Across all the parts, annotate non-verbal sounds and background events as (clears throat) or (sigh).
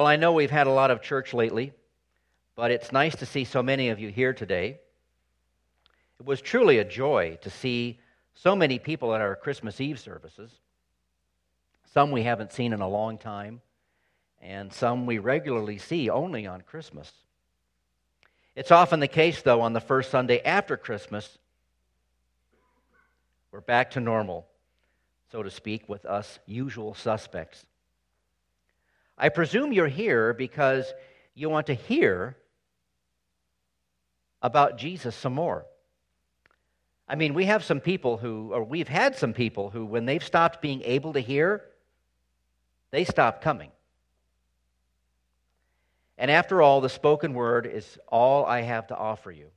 Well, I know we've had a lot of church lately, but it's nice to see so many of you here today. It was truly a joy to see so many people at our Christmas Eve services. Some we haven't seen in a long time, and some we regularly see only on Christmas. It's often the case, though, on the first Sunday after Christmas, we're back to normal, so to speak, with us usual suspects. I presume you're here because you want to hear about Jesus some more. I mean, we have some people who, or we've had some people who, when they've stopped being able to hear, they stop coming. And after all, the spoken word is all I have to offer you.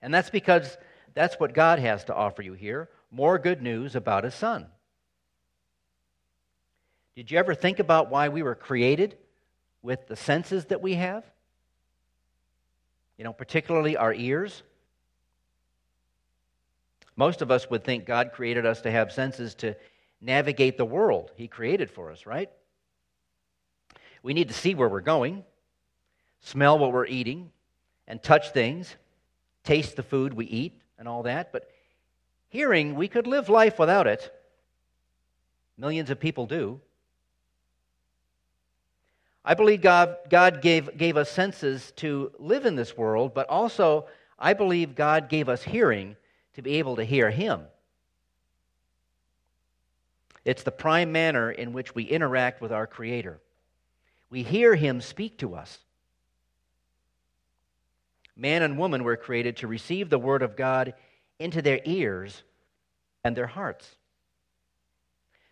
And that's because that's what God has to offer you here more good news about His Son. Did you ever think about why we were created with the senses that we have? You know, particularly our ears. Most of us would think God created us to have senses to navigate the world He created for us, right? We need to see where we're going, smell what we're eating, and touch things, taste the food we eat, and all that. But hearing, we could live life without it. Millions of people do. I believe God, God gave, gave us senses to live in this world, but also I believe God gave us hearing to be able to hear Him. It's the prime manner in which we interact with our Creator. We hear Him speak to us. Man and woman were created to receive the Word of God into their ears and their hearts.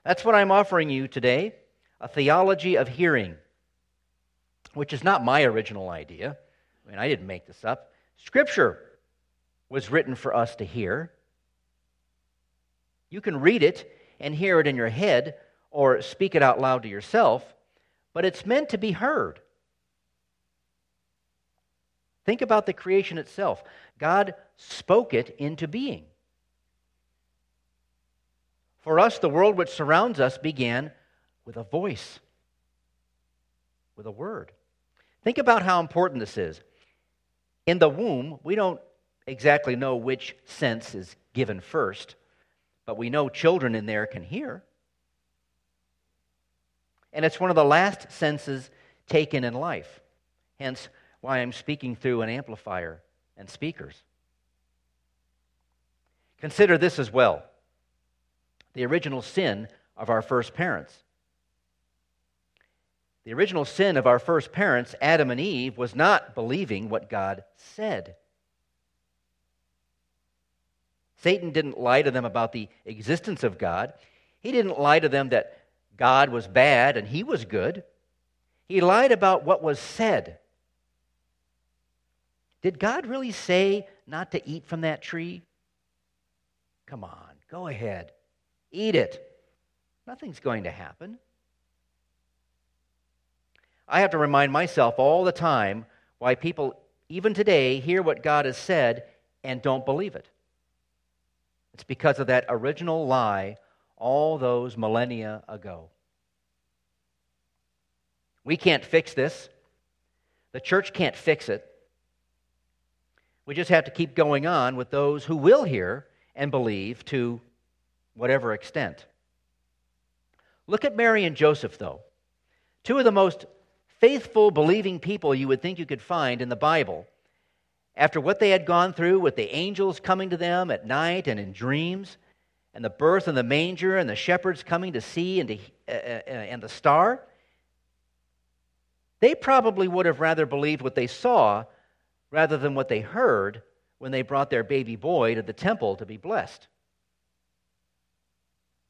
That's what I'm offering you today a theology of hearing which is not my original idea. I mean, I didn't make this up. Scripture was written for us to hear. You can read it and hear it in your head or speak it out loud to yourself, but it's meant to be heard. Think about the creation itself. God spoke it into being. For us, the world which surrounds us began with a voice, with a word. Think about how important this is. In the womb, we don't exactly know which sense is given first, but we know children in there can hear. And it's one of the last senses taken in life. Hence, why I'm speaking through an amplifier and speakers. Consider this as well the original sin of our first parents. The original sin of our first parents, Adam and Eve, was not believing what God said. Satan didn't lie to them about the existence of God. He didn't lie to them that God was bad and he was good. He lied about what was said. Did God really say not to eat from that tree? Come on, go ahead. Eat it. Nothing's going to happen. I have to remind myself all the time why people, even today, hear what God has said and don't believe it. It's because of that original lie all those millennia ago. We can't fix this. The church can't fix it. We just have to keep going on with those who will hear and believe to whatever extent. Look at Mary and Joseph, though. Two of the most faithful, believing people you would think you could find in the Bible, after what they had gone through with the angels coming to them at night and in dreams, and the birth in the manger, and the shepherds coming to see, and, to, uh, uh, uh, and the star, they probably would have rather believed what they saw rather than what they heard when they brought their baby boy to the temple to be blessed.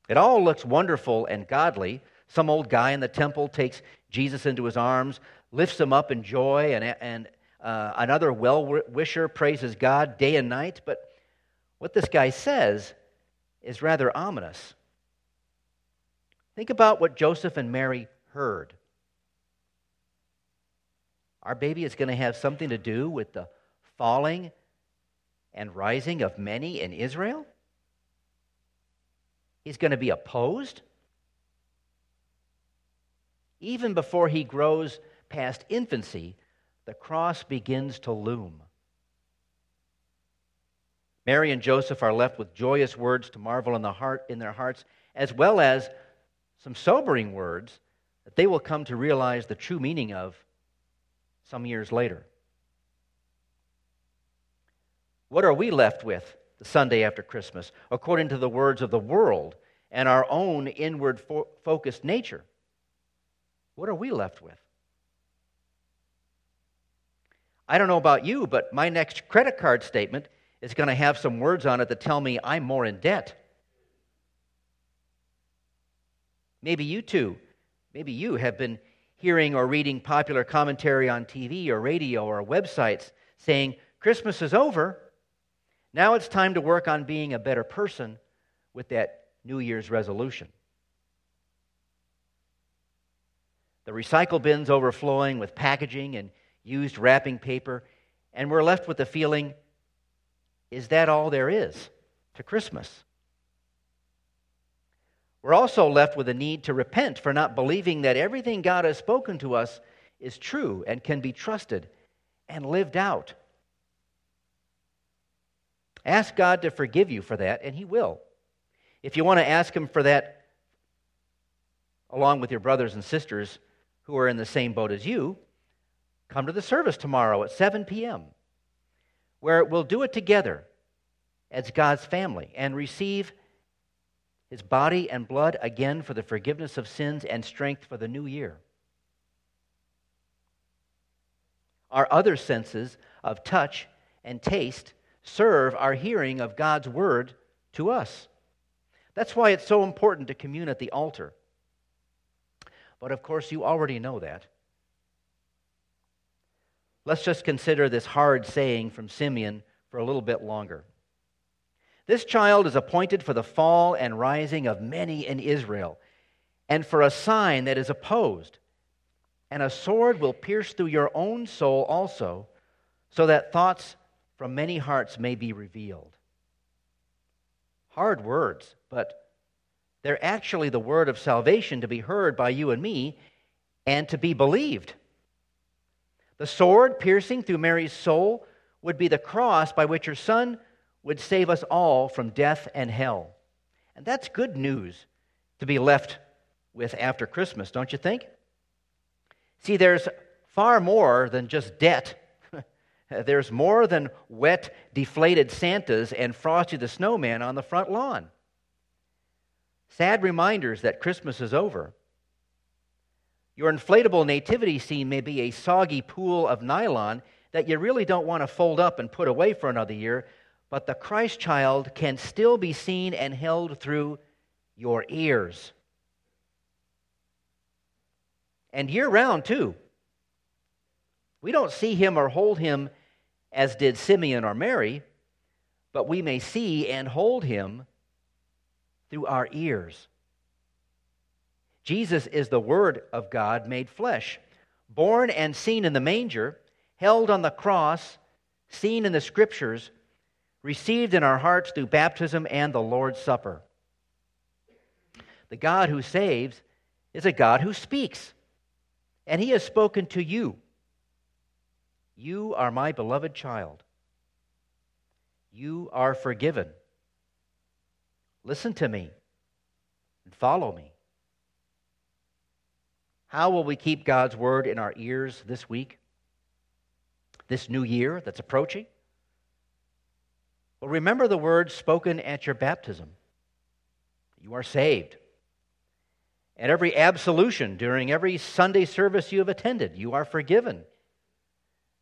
It all looks wonderful and godly. Some old guy in the temple takes Jesus into his arms, lifts him up in joy, and, and uh, another well wisher praises God day and night. But what this guy says is rather ominous. Think about what Joseph and Mary heard. Our baby is going to have something to do with the falling and rising of many in Israel? He's going to be opposed? Even before he grows past infancy, the cross begins to loom. Mary and Joseph are left with joyous words to marvel in, the heart, in their hearts, as well as some sobering words that they will come to realize the true meaning of some years later. What are we left with the Sunday after Christmas, according to the words of the world and our own inward fo- focused nature? What are we left with? I don't know about you, but my next credit card statement is going to have some words on it that tell me I'm more in debt. Maybe you too, maybe you have been hearing or reading popular commentary on TV or radio or websites saying, Christmas is over. Now it's time to work on being a better person with that New Year's resolution. The recycle bins overflowing with packaging and used wrapping paper, and we're left with the feeling is that all there is to Christmas? We're also left with a need to repent for not believing that everything God has spoken to us is true and can be trusted and lived out. Ask God to forgive you for that, and He will. If you want to ask Him for that along with your brothers and sisters who are in the same boat as you, come to the service tomorrow at 7 p.m where we'll do it together as God's family and receive his body and blood again for the forgiveness of sins and strength for the new year. Our other senses of touch and taste serve our hearing of God's word to us. That's why it's so important to commune at the altar. But of course, you already know that. Let's just consider this hard saying from Simeon for a little bit longer. This child is appointed for the fall and rising of many in Israel, and for a sign that is opposed. And a sword will pierce through your own soul also, so that thoughts from many hearts may be revealed. Hard words, but they're actually the word of salvation to be heard by you and me and to be believed. The sword piercing through Mary's soul would be the cross by which her son would save us all from death and hell. And that's good news to be left with after Christmas, don't you think? See, there's far more than just debt. (laughs) there's more than wet, deflated Santas and Frosty the Snowman on the front lawn. Sad reminders that Christmas is over your inflatable nativity scene may be a soggy pool of nylon that you really don't want to fold up and put away for another year, but the Christ child can still be seen and held through your ears. And year round, too. We don't see him or hold him as did Simeon or Mary, but we may see and hold him through our ears. Jesus is the Word of God made flesh, born and seen in the manger, held on the cross, seen in the Scriptures, received in our hearts through baptism and the Lord's Supper. The God who saves is a God who speaks, and He has spoken to you. You are my beloved child. You are forgiven. Listen to me and follow me. How will we keep God's word in our ears this week, this new year that's approaching? Well, remember the words spoken at your baptism. You are saved. At every absolution during every Sunday service you have attended, you are forgiven.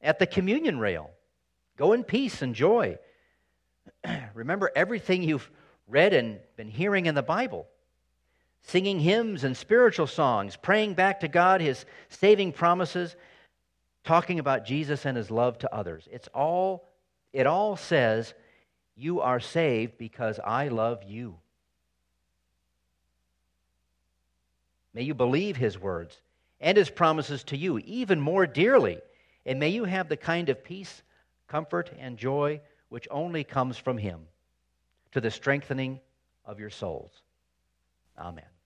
At the communion rail, go in peace and joy. (clears throat) remember everything you've read and been hearing in the Bible singing hymns and spiritual songs, praying back to God his saving promises, talking about Jesus and his love to others. It's all it all says you are saved because I love you. May you believe his words and his promises to you even more dearly, and may you have the kind of peace, comfort, and joy which only comes from him to the strengthening of your souls. Amen.